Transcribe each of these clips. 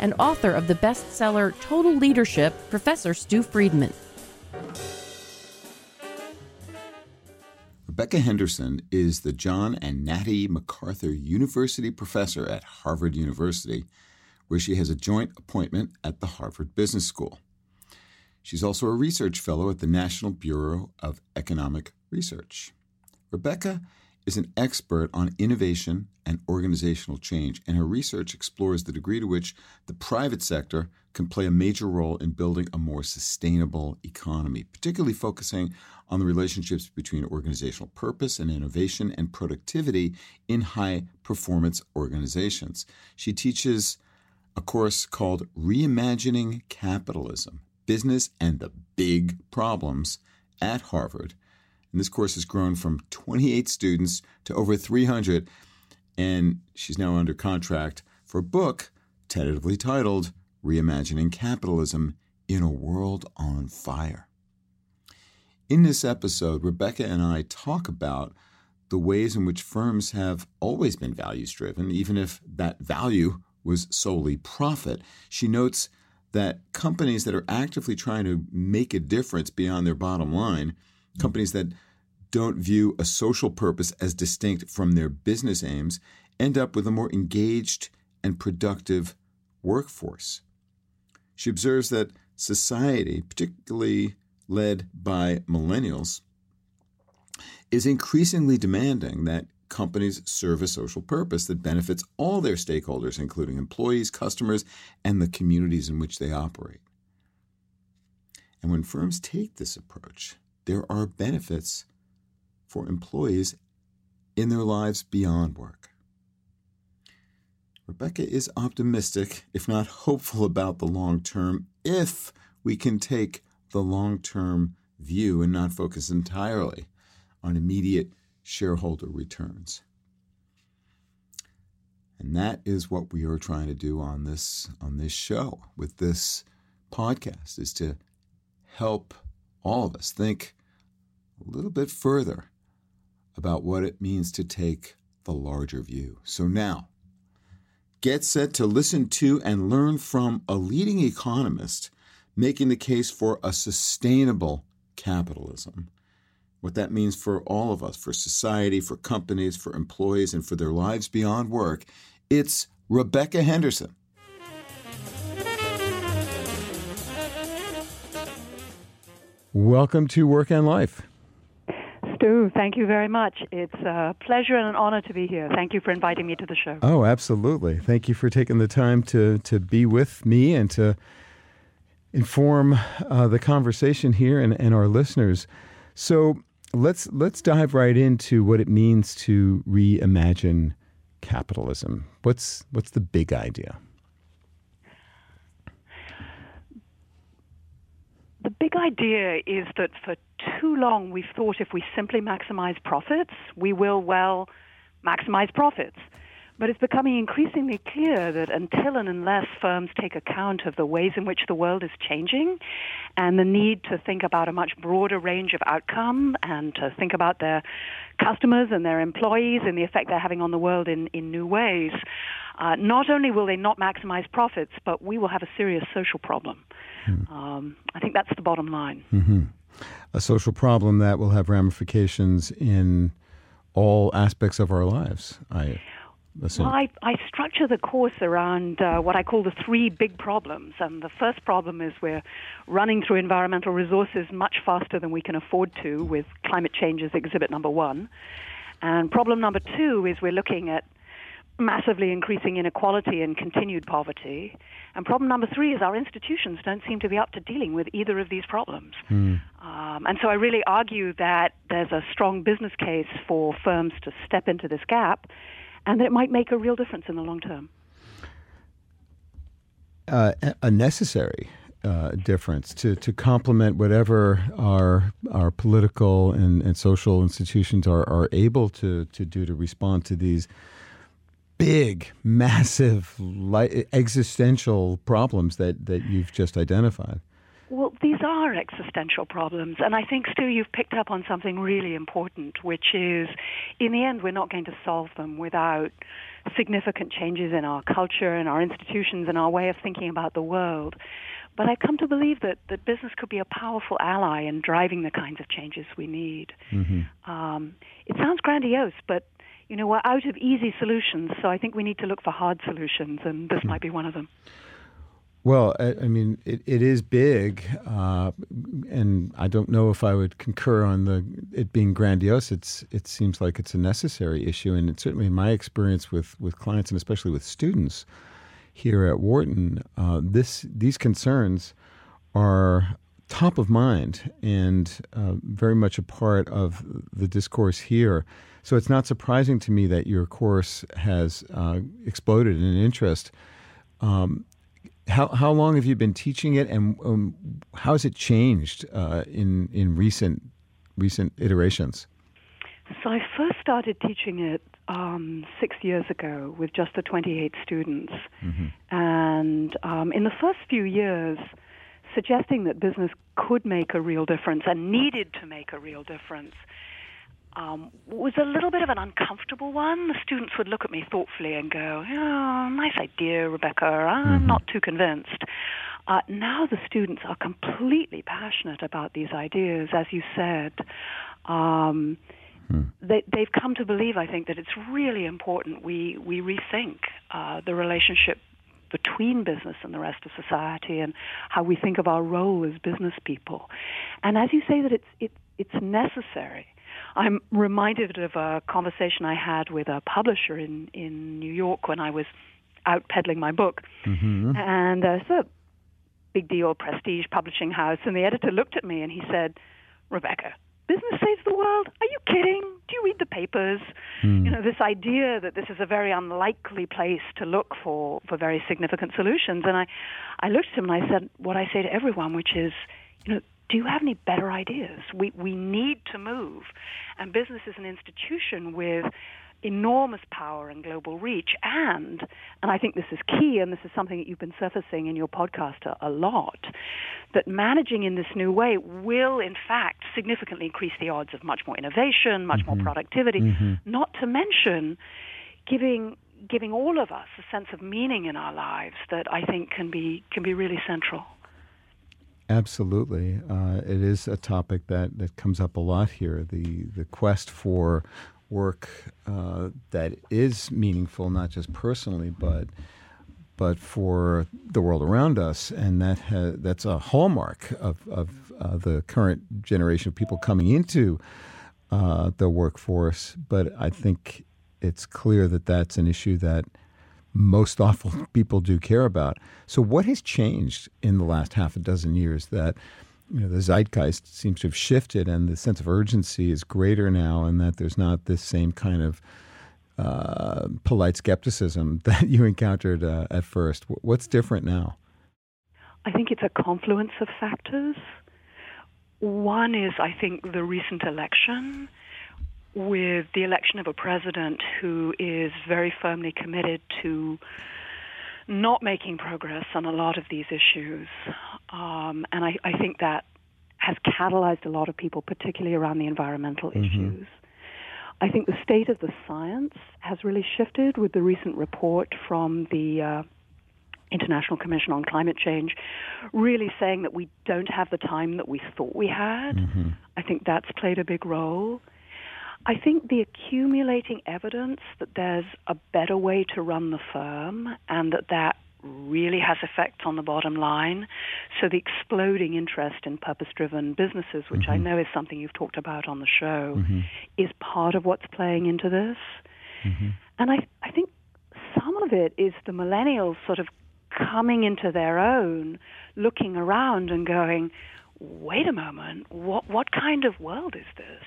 and author of the bestseller Total Leadership, Professor Stew Friedman. Rebecca Henderson is the John and Natty McArthur University Professor at Harvard University, where she has a joint appointment at the Harvard Business School. She's also a research fellow at the National Bureau of Economic Research. Rebecca is an expert on innovation and organizational change, and her research explores the degree to which the private sector can play a major role in building a more sustainable economy, particularly focusing on the relationships between organizational purpose and innovation and productivity in high performance organizations. She teaches a course called Reimagining Capitalism Business and the Big Problems at Harvard and this course has grown from 28 students to over 300. And she's now under contract for a book tentatively titled Reimagining Capitalism in a World on Fire. In this episode, Rebecca and I talk about the ways in which firms have always been values driven, even if that value was solely profit. She notes that companies that are actively trying to make a difference beyond their bottom line Mm-hmm. companies that don't view a social purpose as distinct from their business aims end up with a more engaged and productive workforce. She observes that society, particularly led by millennials, is increasingly demanding that companies serve a social purpose that benefits all their stakeholders, including employees, customers, and the communities in which they operate. And when firms take this approach, there are benefits for employees in their lives beyond work. Rebecca is optimistic, if not hopeful, about the long term if we can take the long term view and not focus entirely on immediate shareholder returns. And that is what we are trying to do on this on this show with this podcast is to help all of us think a little bit further about what it means to take the larger view. So now, get set to listen to and learn from a leading economist making the case for a sustainable capitalism. What that means for all of us, for society, for companies, for employees, and for their lives beyond work. It's Rebecca Henderson. Welcome to Work and Life. Stew, thank you very much. It's a pleasure and an honor to be here. Thank you for inviting me to the show. Oh, absolutely. Thank you for taking the time to, to be with me and to inform uh, the conversation here and, and our listeners. So let's let's dive right into what it means to reimagine capitalism. What's what's the big idea? The big idea is that for too long we've thought if we simply maximize profits, we will, well, maximize profits. But it's becoming increasingly clear that until and unless firms take account of the ways in which the world is changing and the need to think about a much broader range of outcome and to think about their customers and their employees and the effect they're having on the world in, in new ways, uh, not only will they not maximize profits, but we will have a serious social problem. Hmm. Um, I think that's the bottom line. Mm-hmm. A social problem that will have ramifications in all aspects of our lives. I. Well, I, I structure the course around uh, what I call the three big problems. And the first problem is we're running through environmental resources much faster than we can afford to, with climate change as exhibit number one. And problem number two is we're looking at massively increasing inequality and continued poverty. And problem number three is our institutions don't seem to be up to dealing with either of these problems. Mm. Um, and so I really argue that there's a strong business case for firms to step into this gap and that it might make a real difference in the long term. Uh, a necessary uh, difference to, to complement whatever our our political and, and social institutions are, are able to, to do to respond to these big, massive, li- existential problems that, that you've just identified? Well, these are existential problems, and I think, Stew, you've picked up on something really important, which is, in the end, we're not going to solve them without significant changes in our culture and our institutions and our way of thinking about the world. But I've come to believe that, that business could be a powerful ally in driving the kinds of changes we need. Mm-hmm. Um, it sounds grandiose, but you know we're out of easy solutions, so I think we need to look for hard solutions, and this mm-hmm. might be one of them. Well, I, I mean, it, it is big, uh, and I don't know if I would concur on the it being grandiose. It's it seems like it's a necessary issue, and certainly in my experience with with clients and especially with students here at Wharton, uh, this these concerns are top of mind and uh, very much a part of the discourse here. So it's not surprising to me that your course has uh, exploded in interest. Um, how how long have you been teaching it, and um, how has it changed uh, in in recent recent iterations? So I first started teaching it um, six years ago with just the 28 students, mm-hmm. and um, in the first few years, suggesting that business could make a real difference and needed to make a real difference um, was a little bit of an uncomfortable one. The students would look at me thoughtfully and go, oh, nice idea, Rebecca. I'm mm-hmm. not too convinced. Uh, now the students are completely passionate about these ideas, as you said. Um, hmm. they, have come to believe, I think, that it's really important we, we rethink uh, the relationship between business and the rest of society and how we think of our role as business people. And as you say that it's, it, it's necessary I'm reminded of a conversation I had with a publisher in, in New York when I was out peddling my book. Mm-hmm. And uh, it's a big deal, prestige publishing house. And the editor looked at me and he said, Rebecca, business saves the world? Are you kidding? Do you read the papers? Mm. You know, this idea that this is a very unlikely place to look for, for very significant solutions. And I, I looked at him and I said what I say to everyone, which is, you know, do you have any better ideas? We, we need to move. And business is an institution with enormous power and global reach. And, and I think this is key, and this is something that you've been surfacing in your podcast a, a lot, that managing in this new way will, in fact, significantly increase the odds of much more innovation, much mm-hmm. more productivity, mm-hmm. not to mention giving giving all of us a sense of meaning in our lives that I think can be can be really central. Absolutely, uh, it is a topic that, that comes up a lot here. The the quest for work uh, that is meaningful, not just personally, but but for the world around us, and that ha- that's a hallmark of of uh, the current generation of people coming into uh, the workforce. But I think it's clear that that's an issue that most awful people do care about. So, what has changed in the last half a dozen years that you know the zeitgeist seems to have shifted and the sense of urgency is greater now, and that there's not this same kind of uh, polite skepticism that you encountered uh, at first. What's different now? I think it's a confluence of factors. One is, I think, the recent election with the election of a president who is very firmly committed to not making progress on a lot of these issues. Um, and I, I, think that has catalyzed a lot of people, particularly around the environmental mm-hmm. issues. I think the state of the science has really shifted with the recent report from the uh, International Commission on Climate Change, really saying that we don't have the time that we thought we had. Mm-hmm. I think that's played a big role. I think the accumulating evidence that there's a better way to run the firm and that that really has effects on the bottom line. So the exploding interest in purpose-driven businesses, which mm-hmm. I know is something you've talked about on the show, mm-hmm. is part of what's playing into this. Mm-hmm. And I, I think some of it is the millennials sort of coming into their own, looking around and going, wait a moment, what, what kind of world is this?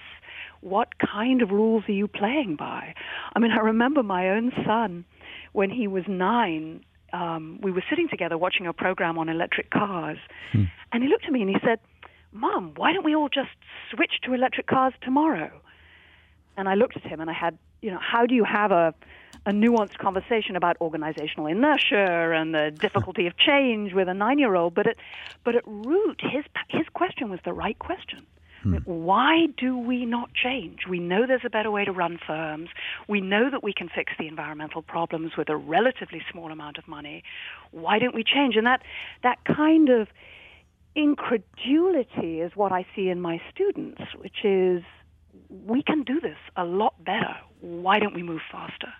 What kind of rules are you playing by? I mean, I remember my own son when he was nine um, we were sitting together watching a program on electric cars, hmm. and he looked at me and he said, "Mom, why don't we all just switch to electric cars tomorrow?" And I looked at him and I had, you know, how do you have a a nuanced conversation about organizational inertia and the difficulty of change with a nine-year-old? But at but at root, his his question was the right question. Hmm. Why do we not change? We know there's a better way to run firms. We know that we can fix the environmental problems with a relatively small amount of money. Why don't we change? And that that kind of incredulity is what I see in my students, which is we can do this a lot better. Why don't we move faster?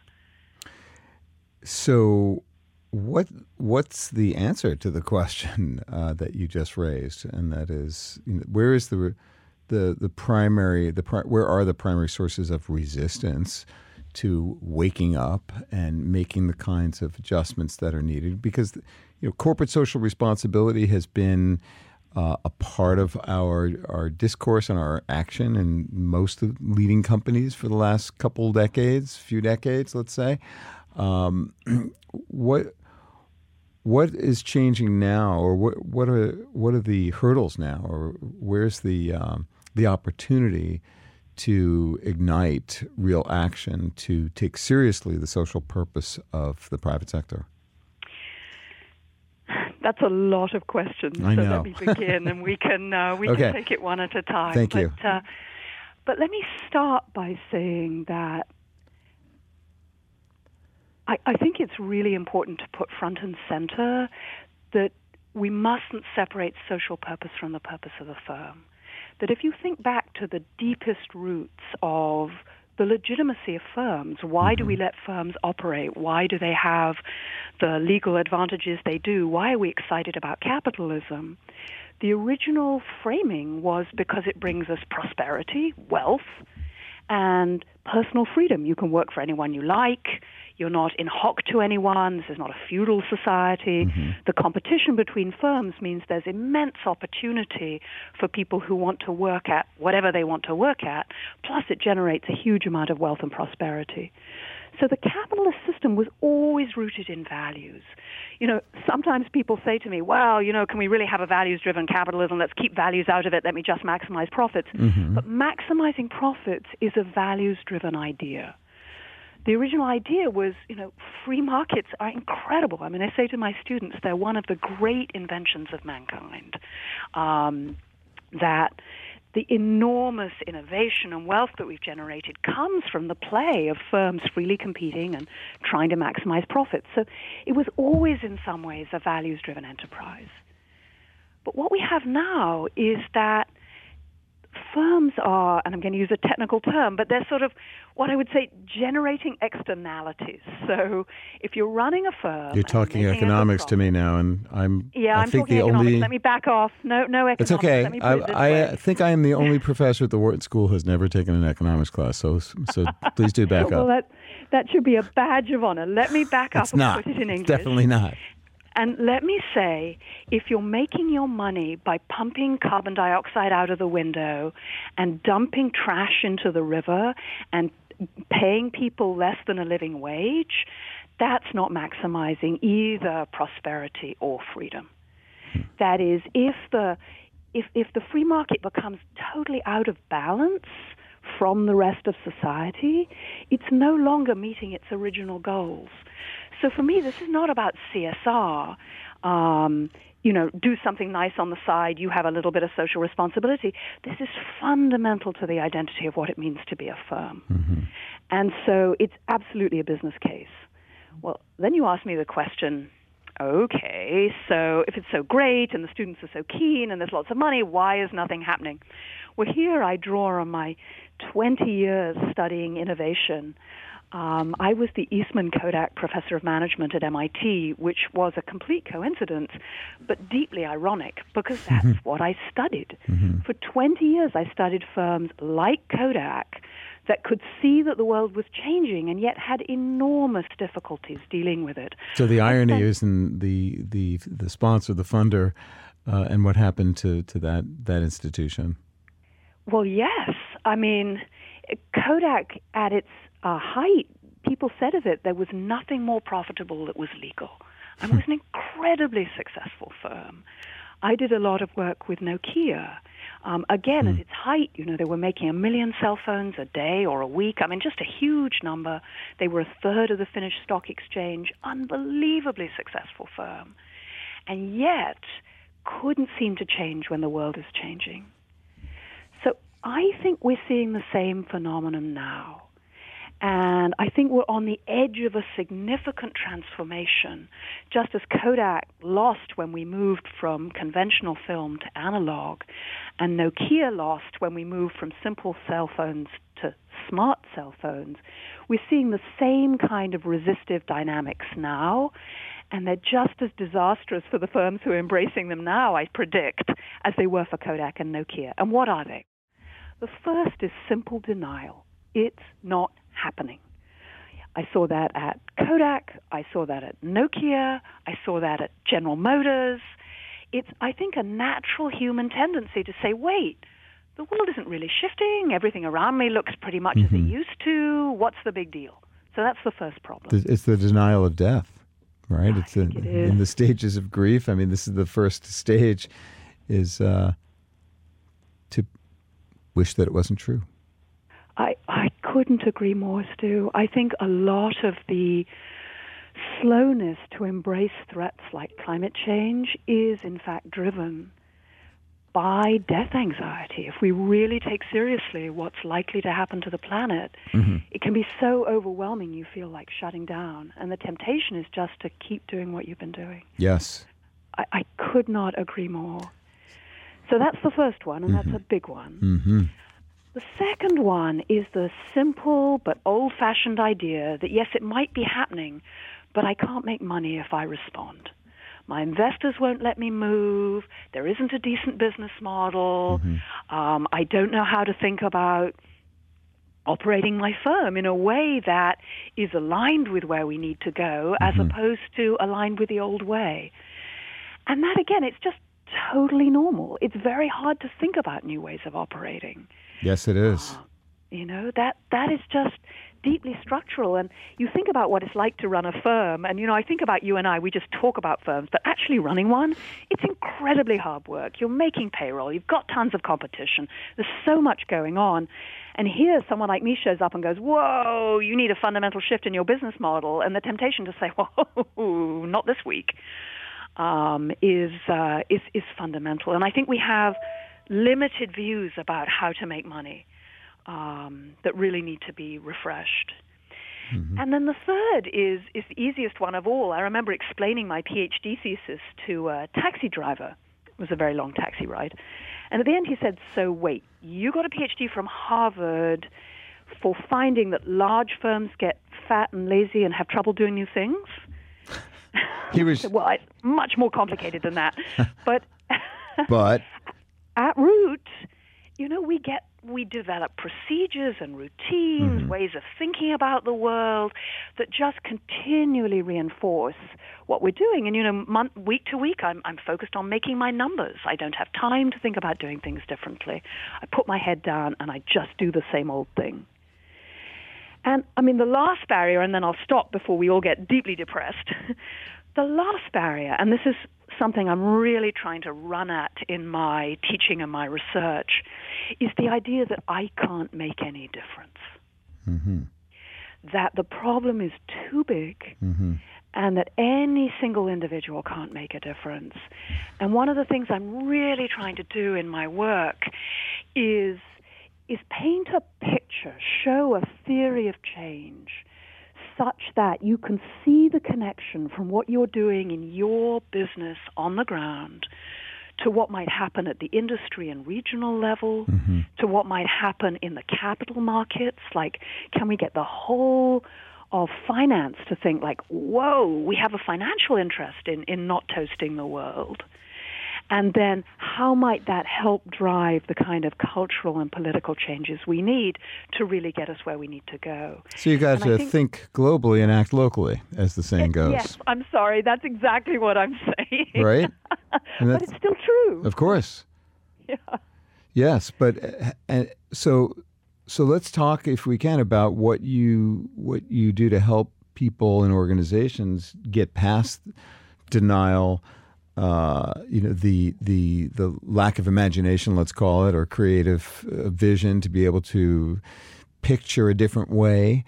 So, what what's the answer to the question uh, that you just raised, and that is, you know, where is the the the primary the pri- where are the primary sources of resistance to waking up and making the kinds of adjustments that are needed because you know corporate social responsibility has been uh, a part of our our discourse and our action in most of leading companies for the last couple decades, few decades, let's say. Um, what what is changing now, or what what are what are the hurdles now, or where's the um, the opportunity to ignite real action to take seriously the social purpose of the private sector? That's a lot of questions. I so know. let me begin, and we can uh, we okay. can take it one at a time. Thank but, you. Uh, but let me start by saying that I, I think it's really important to put front and center that we mustn't separate social purpose from the purpose of the firm that if you think back to the deepest roots of the legitimacy of firms. Why do we mm-hmm. let firms operate? Why do they have the legal advantages they do? Why are we excited about capitalism? The original framing was because it brings us prosperity, wealth, and personal freedom. You can work for anyone you like. You're not in hock to anyone. This is not a feudal society. Mm-hmm. The competition between firms means there's immense opportunity for people who want to work at whatever they want to work at. Plus, it generates a huge amount of wealth and prosperity. So the capitalist system was always rooted in values. You know, sometimes people say to me, well, you know, can we really have a values driven capitalism? Let's keep values out of it. Let me just maximize profits. Mm-hmm. But maximizing profits is a values driven idea the original idea was, you know, free markets are incredible. I mean, I say to my students, they're one of the great inventions of mankind. Um, that the enormous innovation and wealth that we've generated comes from the play of firms freely competing and trying to maximize profits. So it was always, in some ways, a values driven enterprise. But what we have now is that firms are, and I'm going to use a technical term, but they're sort of what I would say generating externalities. So if you're running a firm, you're talking economics to me now, and I'm yeah, I am think talking the economics. only. Let me back off. No, no economics. It's okay. Let me I, put it I think I am the only professor at the Wharton School who has never taken an economics class. So so please do back well, up. That, that should be a badge of honor. Let me back it's up not. and put it in English. Definitely not. And let me say, if you're making your money by pumping carbon dioxide out of the window and dumping trash into the river and paying people less than a living wage, that's not maximizing either prosperity or freedom. Hmm. That is, if the if, if the free market becomes totally out of balance from the rest of society, it's no longer meeting its original goals. So for me, this is not about CSR. Um, you know, do something nice on the side. You have a little bit of social responsibility. This is fundamental to the identity of what it means to be a firm. Mm-hmm. And so it's absolutely a business case. Well, then you ask me the question okay, so if it's so great and the students are so keen and there's lots of money, why is nothing happening? Well, here I draw on my 20 years studying innovation um, I was the Eastman Kodak Professor of Management at MIT, which was a complete coincidence, but deeply ironic because that's mm-hmm. what I studied. Mm-hmm. For 20 years, I studied firms like Kodak that could see that the world was changing and yet had enormous difficulties dealing with it. So the irony is in the, the, the sponsor, the funder, uh, and what happened to, to that, that institution. Well, yes. I mean, Kodak at its uh, height, people said of it there was nothing more profitable that was legal. and it was an incredibly successful firm. I did a lot of work with Nokia. Um, again, at its height, you know, they were making a million cell phones a day or a week. I mean, just a huge number. They were a third of the Finnish stock exchange. Unbelievably successful firm. And yet, couldn't seem to change when the world is changing. I think we're seeing the same phenomenon now. And I think we're on the edge of a significant transformation, just as Kodak lost when we moved from conventional film to analog, and Nokia lost when we moved from simple cell phones to smart cell phones. We're seeing the same kind of resistive dynamics now, and they're just as disastrous for the firms who are embracing them now, I predict, as they were for Kodak and Nokia. And what are they? The first is simple denial. It's not happening. I saw that at Kodak. I saw that at Nokia. I saw that at General Motors. It's, I think, a natural human tendency to say, wait, the world isn't really shifting. Everything around me looks pretty much mm-hmm. as it mm-hmm. used to. What's the big deal? So that's the first problem. It's the denial of death, right? I it's in, it in the stages of grief. I mean, this is the first stage is uh, wish that it wasn't true. I, I couldn't agree more, Stew. I think a lot of the slowness to embrace threats like climate change is, in fact, driven by death anxiety. If we really take seriously what's likely to happen to the planet, mm-hmm. it can be so overwhelming you feel like shutting down. And the temptation is just to keep doing what you've been doing. Yes. I, I could not agree more. So that's the first one, and mm-hmm. that's a big one. Mm-hmm. The second one is the simple but old fashioned idea that yes, it might be happening, but I can't make money if I respond. My investors won't let me move. There isn't a decent business model. Mm-hmm. Um, I don't know how to think about operating my firm in a way that is aligned with where we need to go as mm-hmm. opposed to aligned with the old way. And that, again, it's just totally normal. It's very hard to think about new ways of operating. Yes, it is. Uh, you know that that is just deeply structural. And you think about what it's like to run a firm, and you know I think about you and I. We just talk about firms, but actually running one, it's incredibly hard work. You're making payroll. You've got tons of competition. There's so much going on. And here, someone like me shows up and goes, "Whoa, you need a fundamental shift in your business model." And the temptation to say, "Whoa, not this week," um, is uh, is is fundamental. And I think we have limited views about how to make money um, that really need to be refreshed. Mm-hmm. And then the third is is the easiest one of all. I remember explaining my PhD thesis to a taxi driver. It was a very long taxi ride. And at the end he said, "So wait, you got a PhD from Harvard for finding that large firms get fat and lazy and have trouble doing new things?" He was well, it's much more complicated than that. but but at root, you know, we get we develop procedures and routines, mm-hmm. ways of thinking about the world that just continually reinforce what we're doing. And you know, month, week to week, I'm I'm focused on making my numbers. I don't have time to think about doing things differently. I put my head down and I just do the same old thing. And I mean, the last barrier, and then I'll stop before we all get deeply depressed. the last barrier, and this is something I'm really trying to run at in my teaching and my research is the idea that I can't make any difference. Mm-hmm. That the problem is too big mm-hmm. and that any single individual can't make a difference. And one of the things I'm really trying to do in my work is is paint a picture, show a theory of change such that you can see the connection from what you're doing in your business on the ground to what might happen at the industry and regional level, mm-hmm. to what might happen in the capital markets. Like, can we get the whole of finance to think like, whoa, we have a financial interest in, in not toasting the world? And then how might that help drive the kind of cultural and political changes we need to really get us where we need to go? So you got and to think, think, globally and act locally, as the saying goes. Yes, I'm sorry. That's exactly what I'm saying. Right? but it's still true. Of course. Yeah. Yes, but and so so let's talk if we can about what you what you do to help people and organizations get past denial, uh, you know, the the the lack of imagination, let's call it, or creative uh, vision to be able to picture a different way,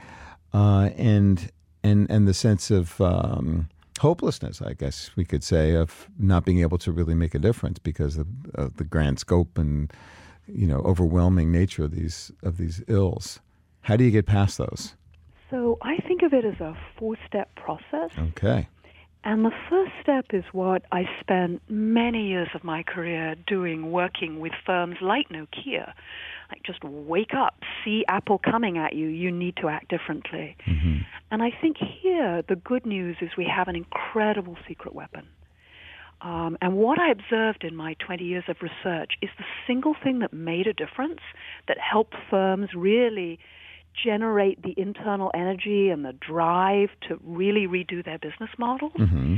uh, and and and the sense of um, hopelessness, I guess we could say, of not being able to really make a difference because of, of the grand scope and you know overwhelming nature of these of these ills. How do you get past those? So I think of it as a four-step process. Okay. And the first step is what I spent many years of my career doing, working with firms like Nokia. Like, just wake up, see Apple coming at you, you need to act differently. Mm-hmm. And I think here the good news is we have an incredible secret weapon. Um, and what I observed in my 20 years of research is the single thing that made a difference, that helped firms really generate the internal energy and the drive to really redo their business models. Mm-hmm.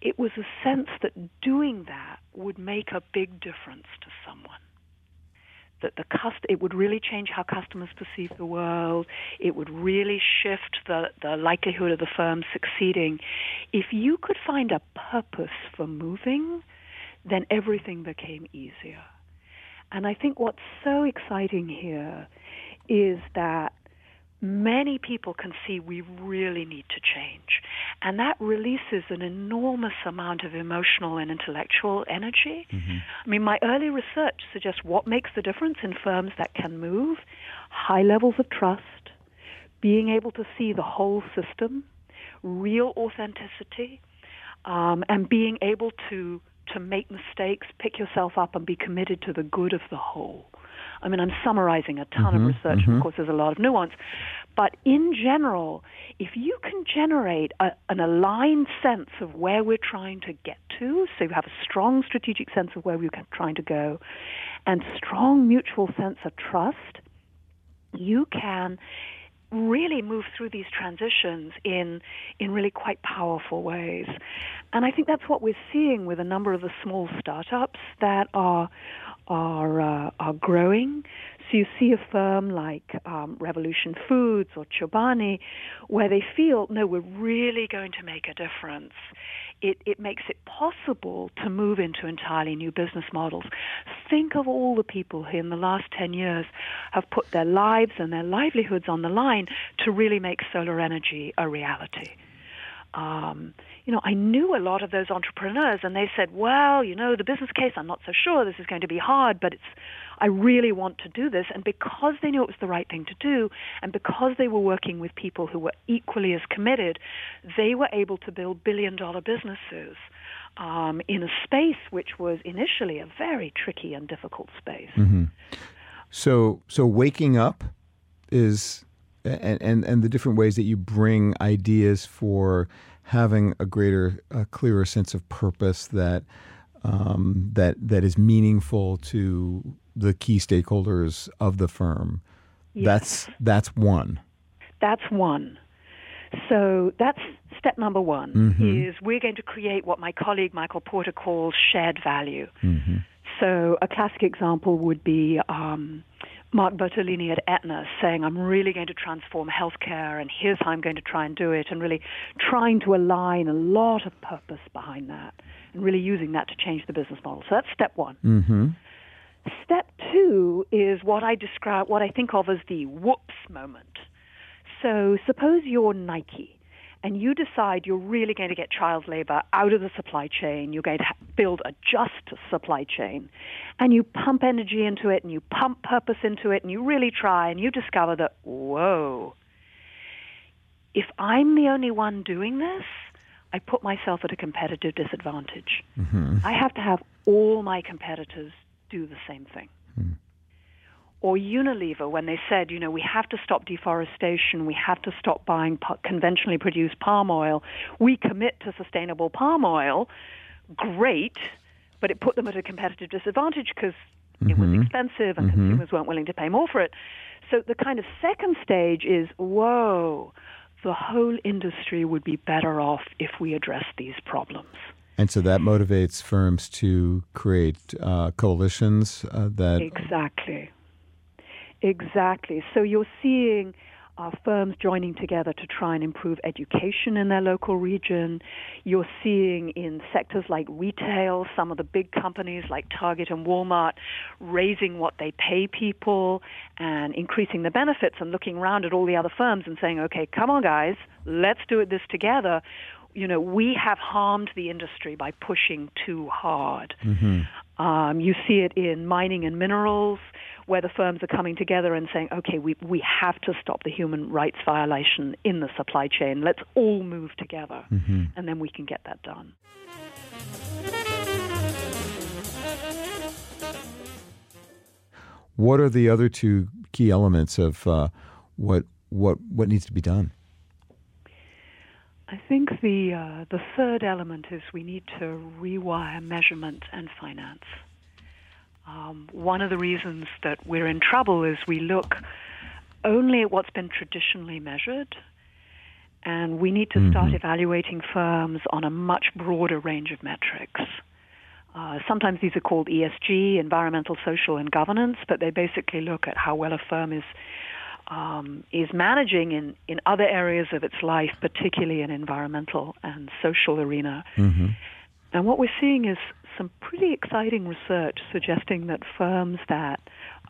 It was a sense that doing that would make a big difference to someone. That the cust- it would really change how customers perceive the world. It would really shift the, the likelihood of the firm succeeding. If you could find a purpose for moving, then everything became easier. And I think what's so exciting here is that many people can see we really need to change. And that releases an enormous amount of emotional and intellectual energy. Mm-hmm. I mean, my early research suggests what makes the difference in firms that can move high levels of trust, being able to see the whole system, real authenticity, um, and being able to, to make mistakes, pick yourself up, and be committed to the good of the whole. I mean, I'm summarizing a ton mm-hmm, of research, mm-hmm. and of course, there's a lot of nuance. But in general, if you can generate a, an aligned sense of where we're trying to get to, so you have a strong strategic sense of where we're trying to go, and strong mutual sense of trust, you can really move through these transitions in in really quite powerful ways. And I think that's what we're seeing with a number of the small startups that are are uh, are growing. So you see a firm like um, Revolution Foods or Chobani, where they feel, no, we're really going to make a difference. It, it makes it possible to move into entirely new business models. Think of all the people who, in the last 10 years, have put their lives and their livelihoods on the line to really make solar energy a reality. Um, you know, I knew a lot of those entrepreneurs, and they said, "Well, you know, the business case, I'm not so sure. This is going to be hard, but it's, I really want to do this." And because they knew it was the right thing to do, and because they were working with people who were equally as committed, they were able to build billion-dollar businesses um, in a space which was initially a very tricky and difficult space. Mm-hmm. So, so waking up is and, and and the different ways that you bring ideas for having a greater, a clearer sense of purpose that um, that that is meaningful to the key stakeholders of the firm. Yes. That's that's one. That's one. So that's step number one mm-hmm. is we're going to create what my colleague Michael Porter calls shared value. Mm-hmm. So a classic example would be um, Mark Bertolini at Aetna saying, I'm really going to transform healthcare, and here's how I'm going to try and do it, and really trying to align a lot of purpose behind that, and really using that to change the business model. So that's step one. Mm-hmm. Step two is what I describe, what I think of as the whoops moment. So suppose you're Nike and you decide you're really going to get child labor out of the supply chain, you're going to build a just supply chain, and you pump energy into it and you pump purpose into it and you really try and you discover that, whoa, if I'm the only one doing this, I put myself at a competitive disadvantage. Mm-hmm. I have to have all my competitors do the same thing. Mm or Unilever when they said, you know, we have to stop deforestation, we have to stop buying conventionally produced palm oil. We commit to sustainable palm oil. Great, but it put them at a competitive disadvantage because mm-hmm. it was mm-hmm. expensive and mm-hmm. consumers weren't willing to pay more for it. So the kind of second stage is, whoa, the whole industry would be better off if we address these problems. And so that motivates firms to create uh, coalitions uh, that exactly Exactly. So you're seeing uh, firms joining together to try and improve education in their local region. You're seeing in sectors like retail, some of the big companies like Target and Walmart raising what they pay people and increasing the benefits and looking around at all the other firms and saying, okay, come on, guys, let's do it this together you know, we have harmed the industry by pushing too hard. Mm-hmm. Um, you see it in mining and minerals, where the firms are coming together and saying, okay, we, we have to stop the human rights violation in the supply chain. Let's all move together, mm-hmm. and then we can get that done. What are the other two key elements of uh, what what what needs to be done? I think the uh, the third element is we need to rewire measurement and finance. Um, one of the reasons that we're in trouble is we look only at what's been traditionally measured, and we need to mm-hmm. start evaluating firms on a much broader range of metrics. Uh, sometimes these are called ESG, environmental, social, and governance, but they basically look at how well a firm is um, is managing in, in other areas of its life, particularly in environmental and social arena. Mm-hmm. And what we're seeing is some pretty exciting research suggesting that firms that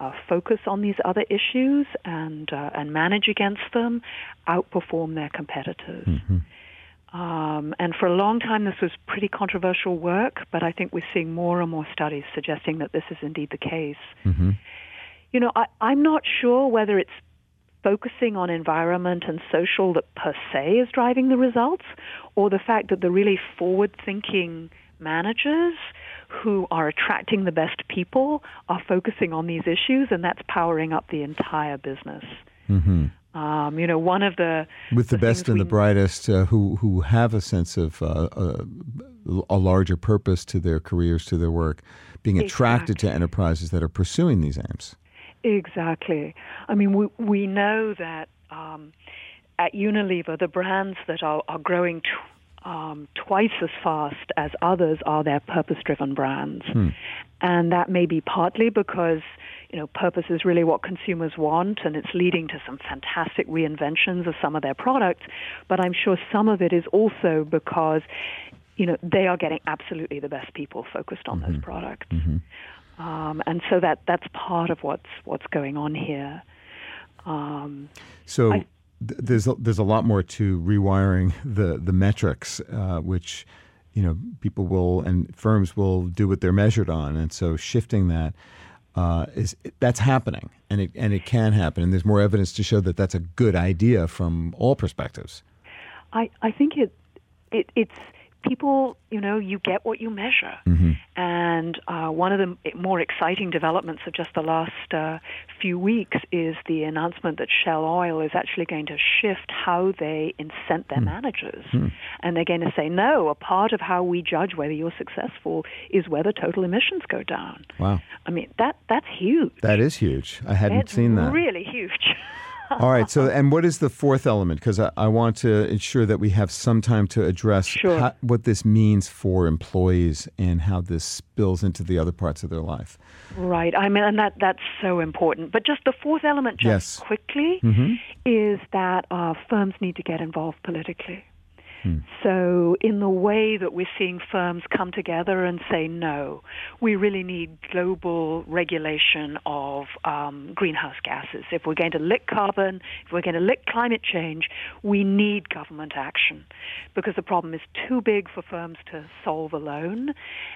uh, focus on these other issues and uh, and manage against them outperform their competitors. Mm-hmm. Um, and for a long time, this was pretty controversial work, but I think we're seeing more and more studies suggesting that this is indeed the case. Mm-hmm. You know, I, I'm not sure whether it's focusing on environment and social that per se is driving the results, or the fact that the really forward thinking managers who are attracting the best people are focusing on these issues, and that's powering up the entire business. Mm-hmm. Um, you know, one of the with the, the best and the brightest uh, who who have a sense of uh, a, a, larger purpose to their careers, to their work, being attracted to enterprises that are pursuing these aims. Exactly. I mean, we we know that um, at Unilever, the brands that are, are growing t- um, twice as fast as others are their purpose-driven brands, hmm. and that may be partly because you know purpose is really what consumers want, and it's leading to some fantastic reinventions of some of their products. But I'm sure some of it is also because you know they are getting absolutely the best people focused on mm-hmm. those products. Mm-hmm. Um, and so that that's part of what's what's going on here. Um, so I, there's a, there's a lot more to rewiring the the metrics, uh, which you know people will and firms will do what they're measured on, and so shifting that uh, is that's happening, and it and it can happen, and there's more evidence to show that that's a good idea from all perspectives. I I think it it it's people, you know, you get what you measure. Mm-hmm. And uh, one of the more exciting developments of just the last uh, few weeks is the announcement that Shell Oil is actually going to shift how they incent their mm. managers. Mm. And they're going to say, no, a part of how we judge whether you're successful is whether total emissions go down. Wow. I mean, that that's huge. That is huge. I hadn't it's seen that. Really huge. All right. So, and what is the fourth element? Because I, I, want to ensure that we have some time to address sure. how, what this means for employees and how this spills into the other parts of their life. Right. I mean, and that that's so important. But just the fourth element, just yes. quickly, mm-hmm. is that uh, firms need to get involved politically. Hmm. So, in the way that we're seeing firms come together and say, no, we really need global regulation of um, greenhouse gases. If we're going to lick carbon, if we're going to lick climate change, we need government action because the problem is too big for firms to solve alone.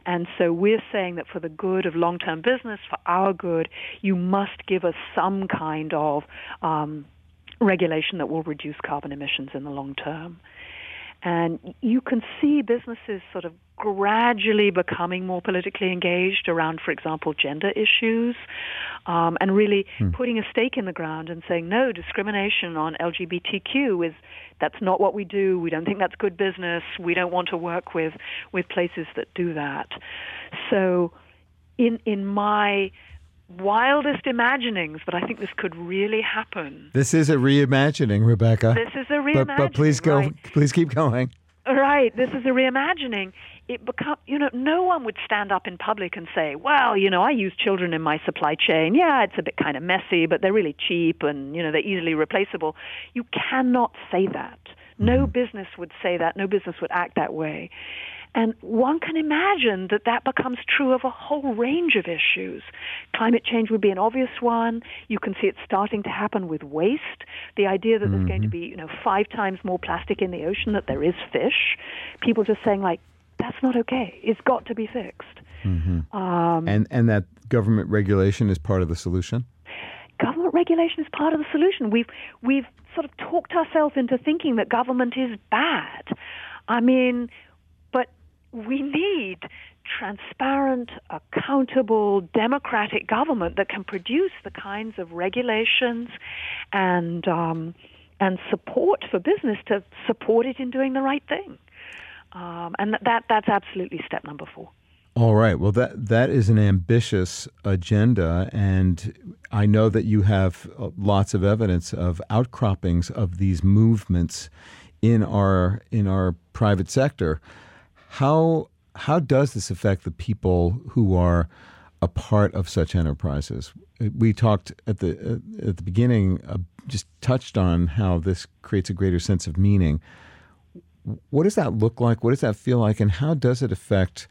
And so, we're saying that for the good of long term business, for our good, you must give us some kind of um, regulation that will reduce carbon emissions in the long term. And you can see businesses sort of gradually becoming more politically engaged around, for example, gender issues, um, and really hmm. putting a stake in the ground and saying, no, discrimination on LGBTQ is that's not what we do. We don't think that's good business. We don't want to work with with places that do that. So, in in my wildest imaginings, but I think this could really happen. This is a reimagining, Rebecca. This is a reimagining. But, but please go. Right. Please keep going. Right. This is a reimagining. It become you know no one would stand up in public and say, well, you know, I use children in my supply chain. Yeah, it's a bit kind of messy, but they're really cheap and you know they're easily replaceable. You cannot say that. No Mm-hmm. business would say that. No business would act that way. And one can imagine that that becomes true of a whole range of issues. Climate change would be an obvious one. You can see it starting to happen with waste. The idea that there's going to be, you know, five times more plastic in the ocean that there is fish. People just saying like, that's not okay. It's got to be fixed. Um, And and that government regulation is part of the solution. government regulation is part of the solution. We've we've sort of talked ourselves into thinking that government is bad. I mean, we need transparent, accountable, democratic government that can produce the kinds of regulations and um, and support for business to support it in doing the right thing. Um, and that that's absolutely step number four. All right. Well, that that is an ambitious agenda, and I know that you have uh, lots of evidence of outcroppings of these movements in our in our private sector. How how does this affect the people who are a part of such enterprises? We talked at the uh, at the beginning, uh, just touched on how this creates a greater sense of meaning. What does that look like? What does that feel like? And how does it affect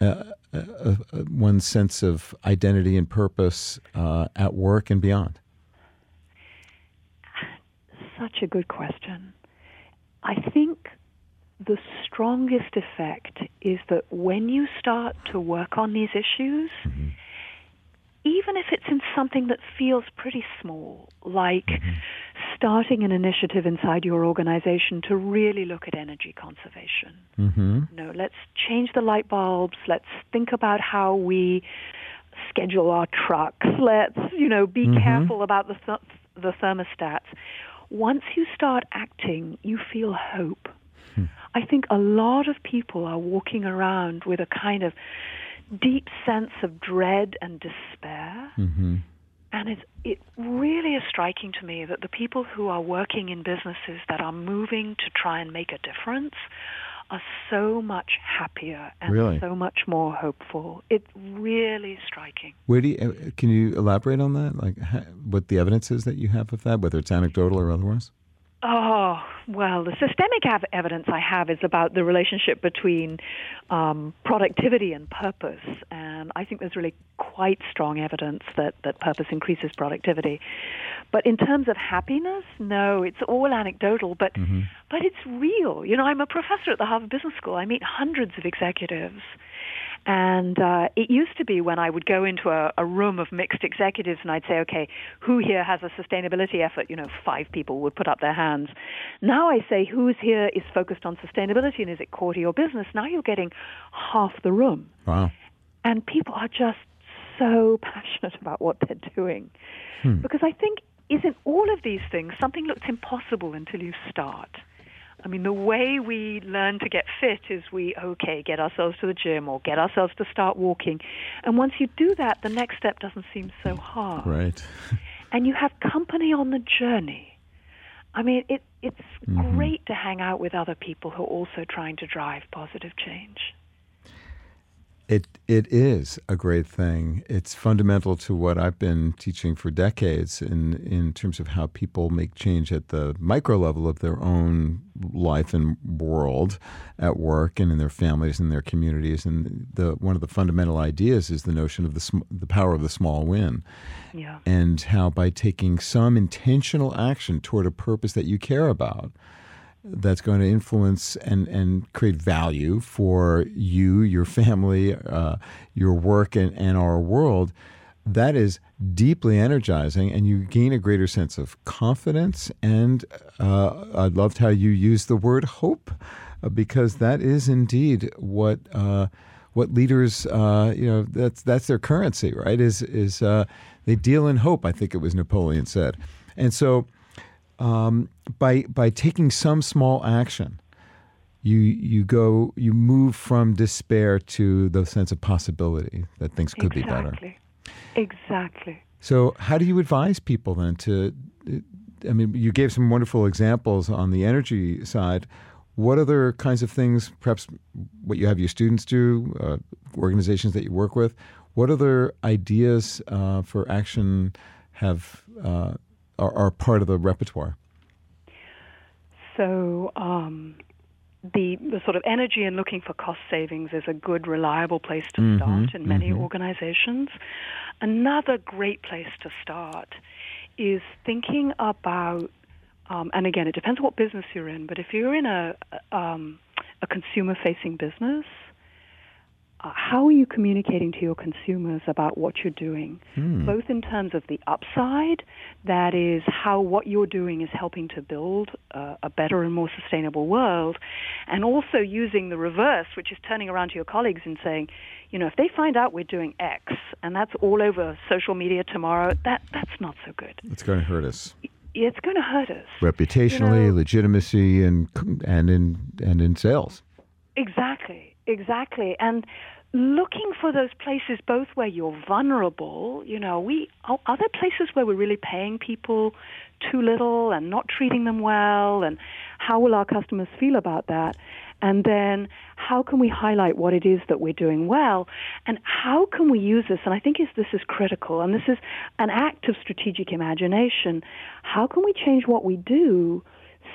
uh, uh, uh, one's sense of identity and purpose uh, at work and beyond? Such a good question. I think the strongest effect is that when you start to work on these issues, mm-hmm. even if it's in something that feels pretty small, like mm-hmm. starting an initiative inside your organization to really look at energy conservation. Mm-hmm. You know, let's change the light bulbs. Let's think about how we schedule our trucks. Let's, you know, be mm-hmm. careful about the th- the thermostats. Once you start acting, you feel hope. I think a lot of people are walking around with a kind of deep sense of dread and despair. Mm-hmm. And it's, it really is striking to me that the people who are working in businesses that are moving to try and make a difference are so much happier and Really? so much more hopeful. It's really striking. Where do you, uh, can you elaborate on that? Like ha, what the evidence is that you have of that, whether it's anecdotal or otherwise? Oh, well, the systemic evidence I have is about the relationship between um, productivity and purpose. And I think there's really quite strong evidence that, that purpose increases productivity. But in terms of happiness, no, it's all anecdotal, but, but it's real. You know, I'm a professor at the Harvard Business School. I meet hundreds of executives. And uh, it used to be when I would go into a, a room of mixed executives and I'd say, okay, who here has a sustainability effort? You know, five people would put up their hands. Now I say, who's here is focused on sustainability and is it core to your business? Now you're getting half the room. Wow. And people are just so passionate about what they're doing. Because I think, isn't all of these things, something looks impossible until you start. I mean, the way we learn to get fit is we, okay, get ourselves to the gym or get ourselves to start walking. And once you do that, the next step doesn't seem so hard. Right. And you have company on the journey. I mean, it, it's mm-hmm. great to hang out with other people who are also trying to drive positive change. It it is a great thing. It's fundamental to what I've been teaching for decades in in terms of how people make change at the micro level of their own life and world at work and in their families and their communities. And the one of the fundamental ideas is the notion of the sm- the power of the small win. Yeah. and how by taking some intentional action toward a purpose that you care about that's going to influence and, and create value for you, your family, uh, your work, and, and our world, that is deeply energizing, and you gain a greater sense of confidence. And uh, I loved how you used the word hope, uh, because that is indeed what. Uh, what leaders, uh, you know, that's that's their currency, right? Is is they deal in hope? I think it was Napoleon said, and so um, by by taking some small action, you you go you move from despair to the sense of possibility that things could be better. exactly. Exactly. So, how do you advise people then to? I mean, you gave some wonderful examples on the energy side. what other kinds of things, perhaps what you have your students do, uh, organizations that you work with, what other ideas uh, for action have uh, are, are, part of the repertoire? So, um, the, the sort of energy in looking for cost savings is a good, reliable place to mm-hmm, start in many mm-hmm. organizations. Another great place to start is thinking about, um, and again, it depends what business you're in, but if you're in a, um, a consumer facing business, uh, how are you communicating to your consumers about what you're doing, hmm. both in terms of the upside, that is how what you're doing is helping to build uh, a better and more sustainable world, and also using the reverse, which is turning around to your colleagues and saying, you know, if they find out we're doing X and that's all over social media tomorrow, that that's not so good. It's going to hurt us. It's going to hurt us reputationally, you know, legitimacy, and and in and in sales. Exactly, exactly, and looking for those places both where you're vulnerable, you know, we are there places where we're really paying people too little and not treating them well and how will our customers feel about that? And then how can we highlight what it is that we're doing well? And how can we use this? And I think this is critical, and this is an act of strategic imagination. How can we change what we do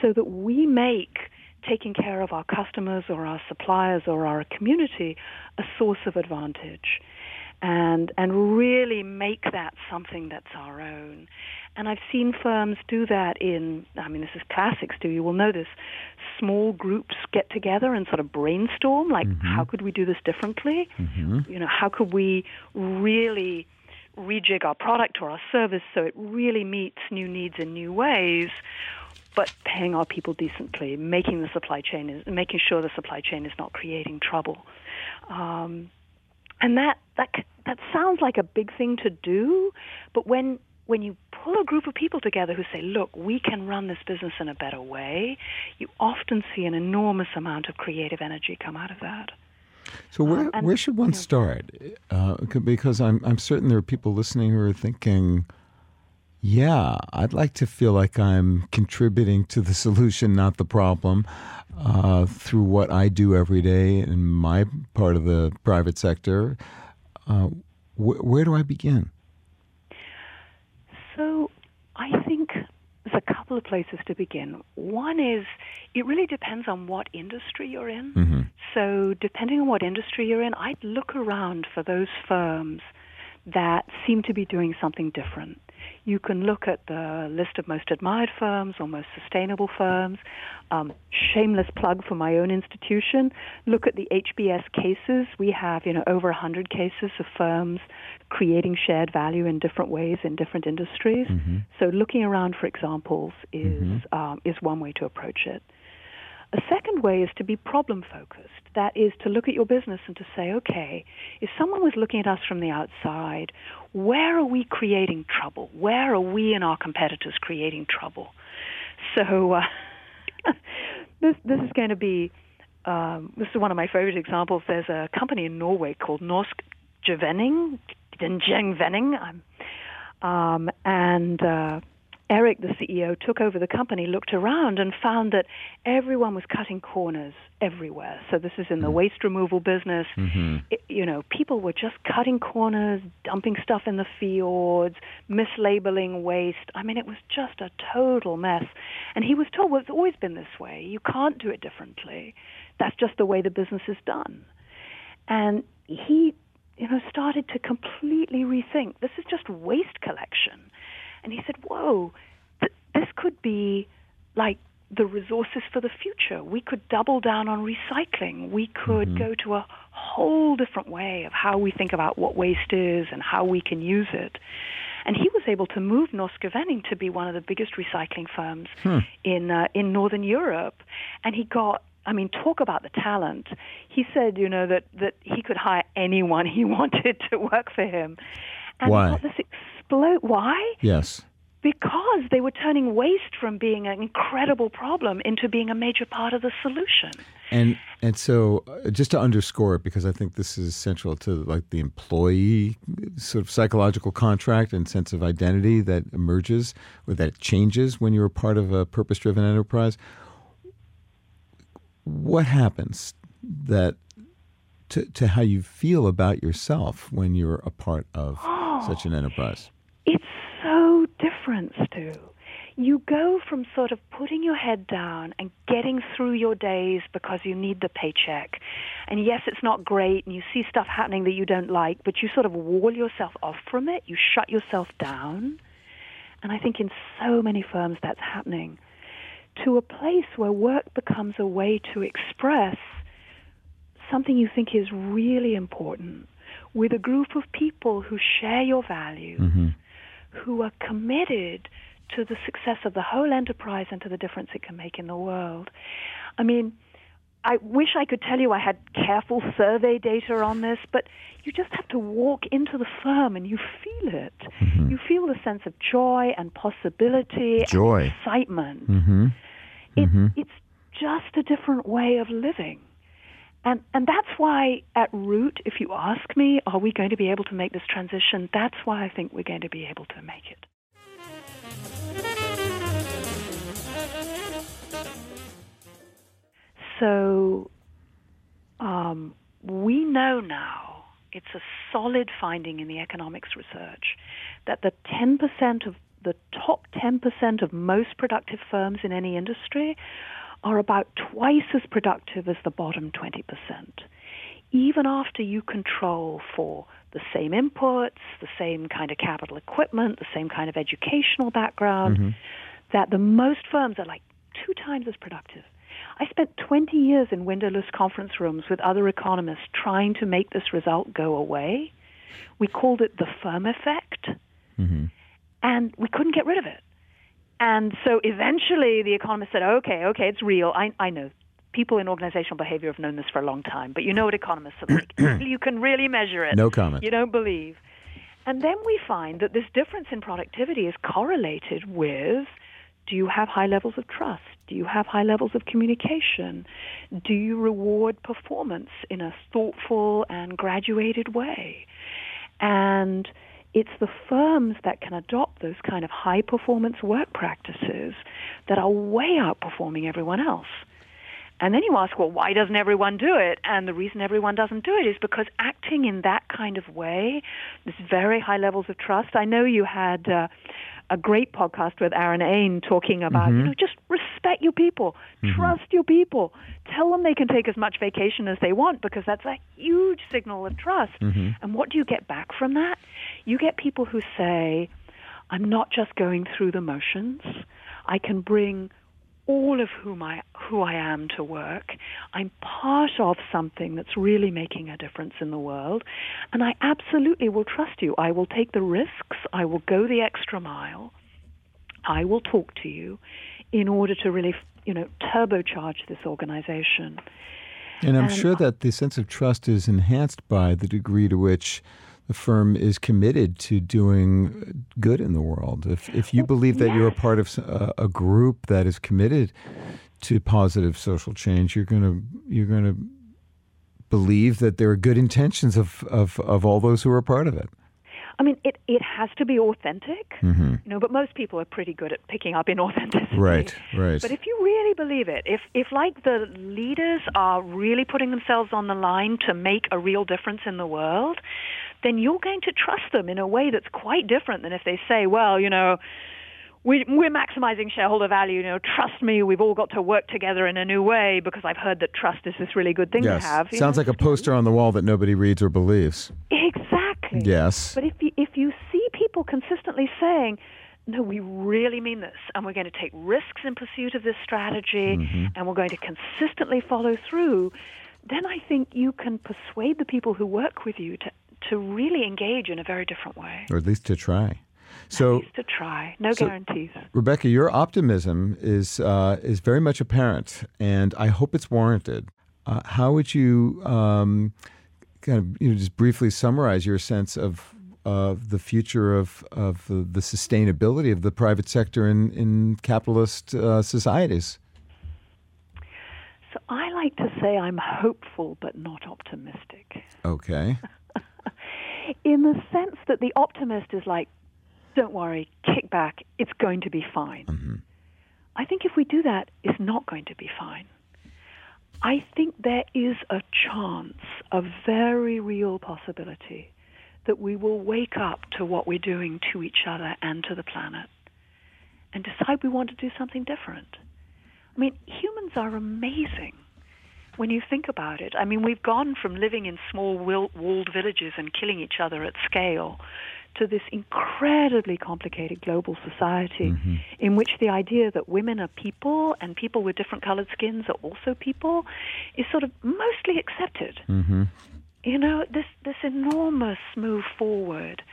so that we make taking care of our customers or our suppliers or our community a source of advantage? and and really make that something that's our own. And I've seen firms do that in I mean this is classics do you will know this small groups get together and sort of brainstorm like mm-hmm. how could we do this differently? Mm-hmm. You know, how could we really rejig our product or our service so it really meets new needs in new ways? But paying our people decently, making the supply chain is making sure the supply chain is not creating trouble. Um, and that that that sounds like a big thing to do, but when when you pull a group of people together who say, "Look, we can run this business in a better way," you often see an enormous amount of creative energy come out of that. So where uh, and, where should one you know, start? Uh, because I'm I'm certain there are people listening who are thinking, "Yeah, I'd like to feel like I'm contributing to the solution, not the problem." uh, through what I do every day in my part of the private sector. Uh, wh- where do I begin? So, I think there's a couple of places to begin. One is it really depends on what industry you're in. Mm-hmm. So, depending on what industry you're in, I'd look around for those firms that seem to be doing something different. You can look at the list of most admired firms or most sustainable firms. Um, shameless plug for my own institution. Look at the HBS cases. We have, you know, over 100 cases of firms creating shared value in different ways in different industries. Mm-hmm. So looking around for examples is mm-hmm. um, is one way to approach it. A second way is to be problem focused. That is to look at your business and to say, okay, if someone was looking at us from the outside, where are we creating trouble? Where are we and our competitors creating trouble? So uh, this this is going to be um, this is one of my favorite examples. There's a company in Norway called Norsk Gjenvinning, Venning, um, and uh, Eric, the CEO, took over the company, looked around, and found that everyone was cutting corners everywhere. So this is in the mm. waste removal business. Mm-hmm. It, you know, people were just cutting corners, dumping stuff in the fields, mislabeling waste. I mean, it was just a total mess. And he was told, well, it's always been this way. You can't do it differently. That's just the way the business is done. And he, you know, started to completely rethink. This is just waste collection and he said, whoa, th- this could be like the resources for the future. We could double down on recycling. We could mm-hmm. go to a whole different way of how we think about what waste is and how we can use it. And he was able to move Norsk Gjenvinning to be one of the biggest recycling firms hmm. in uh, in Northern Europe. And he got I mean, talk about the talent. He said, you know, that, that he could hire anyone he wanted to work for him. And Why? this explode. Why? Yes. Because they were turning waste from being an incredible problem into being a major part of the solution. And and so uh, just to underscore it, because I think this is central to like the employee sort of psychological contract and sense of identity that emerges or that changes when you're a part of a purpose-driven enterprise. what happens that to, to how you feel about yourself when you're a part of such an enterprise? Stew. You go from sort of putting your head down and getting through your days because you need the paycheck. And yes, it's not great, and you see stuff happening that you don't like, but you sort of wall yourself off from it. You shut yourself down. And I think in so many firms that's happening to a place where work becomes a way to express something you think is really important with a group of people who share your values, Mm-hmm. Who are committed to the success of the whole enterprise and to the difference it can make in the world. I mean, I wish I could tell you I had careful survey data on this, but you just have to walk into the firm and you feel it. You feel the sense of joy and possibility Joy. and excitement. Mm-hmm. It, It's just a different way of living. And, and that's why, at root, if you ask me, are we going to be able to make this transition? That's why I think we're going to be able to make it. So, um, we know now, it's a solid finding in the economics research, that the 10% of the top 10% of most productive firms in any industry are about twice as productive as the bottom 20%. Even after you control for the same inputs, the same kind of capital equipment, the same kind of educational background, mm-hmm. that the most firms are like two times as productive. I spent 20 years in windowless conference rooms with other economists trying to make this result go away. We called it the firm effect, mm-hmm. and we couldn't get rid of it. And so eventually the economists said, okay, okay, it's real. I, I know. People in organizational behavior have known this for a long time, but you know what economists are like. you can really measure it. No comment. You don't believe. And then we find that this difference in productivity is correlated with do you have high levels of trust? Do you have high levels of communication? Do you reward performance in a thoughtful and graduated way? And it's the firms that can adopt those kind of high performance work practices that are way outperforming everyone else. And then you ask, well, why doesn't everyone do it? And the reason everyone doesn't do it is because acting in that kind of way, this very high levels of trust. I know you had uh, a great podcast with Aaron Ain talking about, you mm-hmm. know, just respect your people, mm-hmm. trust your people, tell them they can take as much vacation as they want because that's a huge signal of trust. Mm-hmm. And what do you get back from that? You get people who say, I'm not just going through the motions. I can bring all of whom I, who I am to work. I'm part of something that's really making a difference in the world. And I absolutely will trust you. I will take the risks. I will go the extra mile. I will talk to you in order to really, you know, turbocharge this organization. And I'm And- sure that the sense of trust is enhanced by the degree to which the firm is committed to doing good in the world. If, if you believe that you're a part of a group that is committed to positive social change, you're going to you're going to believe that there are good intentions of, of, of all those who are a part of it. I mean, it, it has to be authentic, mm-hmm. you know, but most people are pretty good at picking up inauthenticity. Right, right. But if you really believe it, if, if like the leaders are really putting themselves on the line to make a real difference in the world, then you're going to trust them in a way that's quite different than if they say, well, you know, we, we're maximizing shareholder value. You know, trust me, we've all got to work together in a new way because I've heard that trust is this really good thing yes, to have. you sounds know? like a poster on the wall that nobody reads or believes. Exactly. Yes. But if you, if you see people consistently saying, no, we really mean this, and we're going to take risks in pursuit of this strategy, Mm-hmm. and we're going to consistently follow through, then I think you can persuade the people who work with you to, to really engage in a very different way. or at least to try. At So, least to try. No so- guarantees. Rebecca, your optimism is uh, is very much apparent, and I hope it's warranted. Uh, how would you um, kind of you know just briefly summarize your sense of of the future of of the, the sustainability of the private sector in in capitalist uh, societies? So I like to say I'm hopeful but not optimistic. Okay. in the sense that the optimist is like, don't worry, kick back, it's going to be fine. Mm-hmm. I think if we do that, it's not going to be fine. I think there is a chance, a very real possibility, that we will wake up to what we're doing to each other and to the planet and decide we want to do something different. I mean, humans are amazing when you think about it. I mean, we've gone from living in small walled villages and killing each other at scale to this incredibly complicated global society mm-hmm. in which the idea that women are people and people with different colored skins are also people is sort of mostly accepted. Mm-hmm. You know, this this enormous move forward.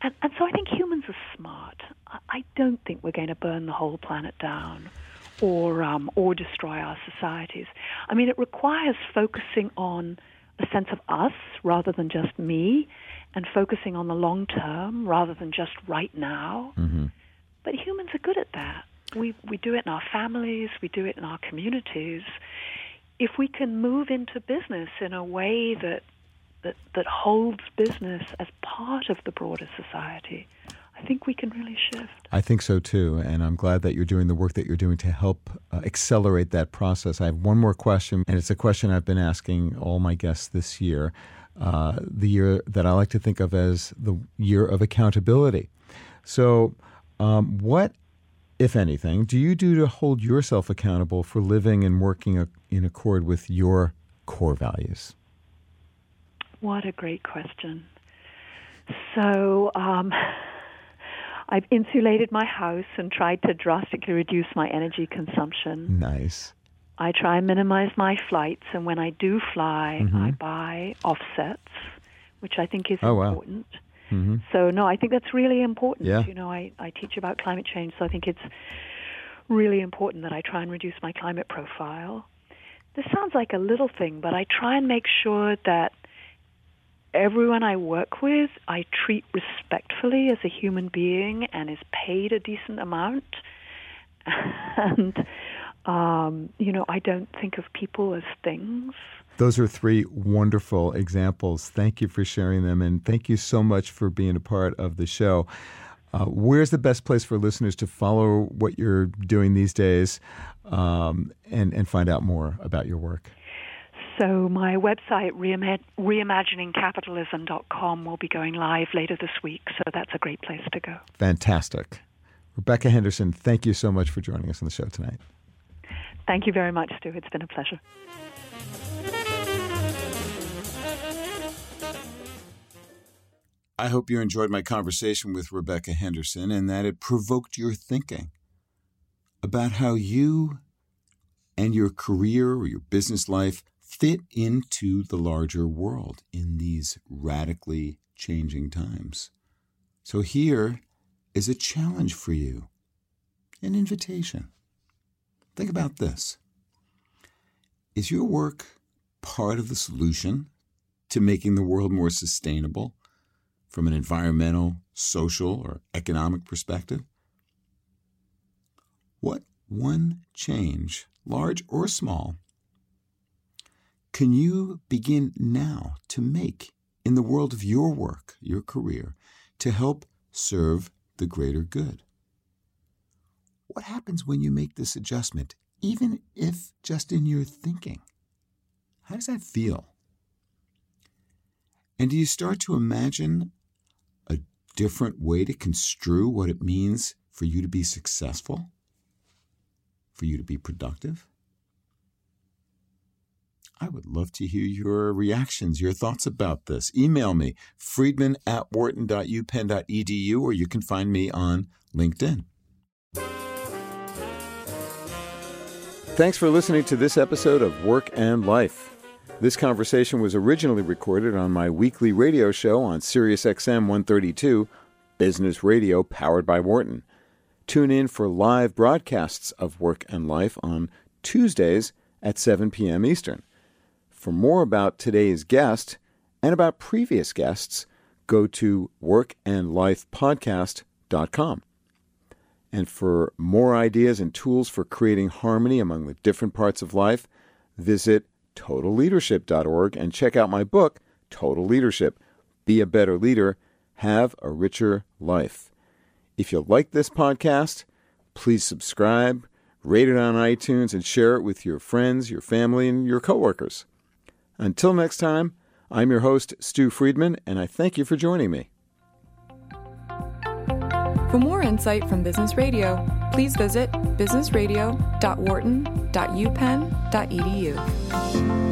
And, and so I think humans are smart. I don't think we're going to burn the whole planet down or um, or destroy our societies. I mean, it requires focusing on a sense of us rather than just me, and focusing on the long term rather than just right now. Mm-hmm. But humans are good at that. We we do it in our families. We do it in our communities. If we can move into business in a way that that, that holds business as part of the broader society, I think we can really shift. I think so too, and I'm glad that you're doing the work that you're doing to help uh, accelerate that process. I have one more question, and it's a question I've been asking all my guests this year, uh, the year that I like to think of as the year of accountability. So, um, what, if anything, do you do to hold yourself accountable for living and working in accord with your core values? What a great question. So, um, I've insulated my house and tried to drastically reduce my energy consumption. Nice. I try and minimize my flights, and when I do fly, mm-hmm. I buy offsets, which I think is oh, important. Wow. Mm-hmm. So, no, I think that's really important. Yeah. You know, I, I teach about climate change, so I think it's really important that I try and reduce my climate profile. This sounds like a little thing, but I try and make sure that everyone I work with, I treat respectfully as a human being and is paid a decent amount. and, um, you know, I don't think of people as things. Those are three wonderful examples. Thank you for sharing them, and thank you so much for being a part of the show. Uh, where's the best place for listeners to follow what you're doing these days um, and, and find out more about your work? So my website, reimaginingcapitalism.com, will be going live later this week. So that's a great place to go. Fantastic. Rebecca Henderson, thank you so much for joining us on the show tonight. Thank you very much, Stew. It's been a pleasure. I hope you enjoyed my conversation with Rebecca Henderson and that it provoked your thinking about how you and your career or your business life fit into the larger world in these radically changing times. So here is a challenge for you, an invitation. Think about this. Is your work part of the solution to making the world more sustainable from an environmental, social, or economic perspective? What one change, large or small, can you begin now to make in the world of your work, your career, to help serve the greater good? What happens when you make this adjustment, even if just in your thinking? How does that feel? And do you start to imagine a different way to construe what it means for you to be successful? For you to be productive? I would love to hear your reactions, your thoughts about this. Email me, friedman at wharton.upenn.edu, or you can find me on LinkedIn. Thanks for listening to this episode of Work and Life. This conversation was originally recorded on my weekly radio show on SiriusXM 132, Business Radio powered by Wharton. Tune in for live broadcasts of Work and Life on Tuesdays at 7 p.m. Eastern. For more about today's guest and about previous guests, go to workandlifepodcast.com. And for more ideas and tools for creating harmony among the different parts of life, visit totalleadership.org and check out my book, Total Leadership Be a Better Leader, Have a Richer Life. If you like this podcast, please subscribe, rate it on iTunes, and share it with your friends, your family, and your coworkers. Until next time, I'm your host, Stew Friedman, and I thank you for joining me. For more insight from Business Radio, please visit businessradio.wharton.upenn.edu.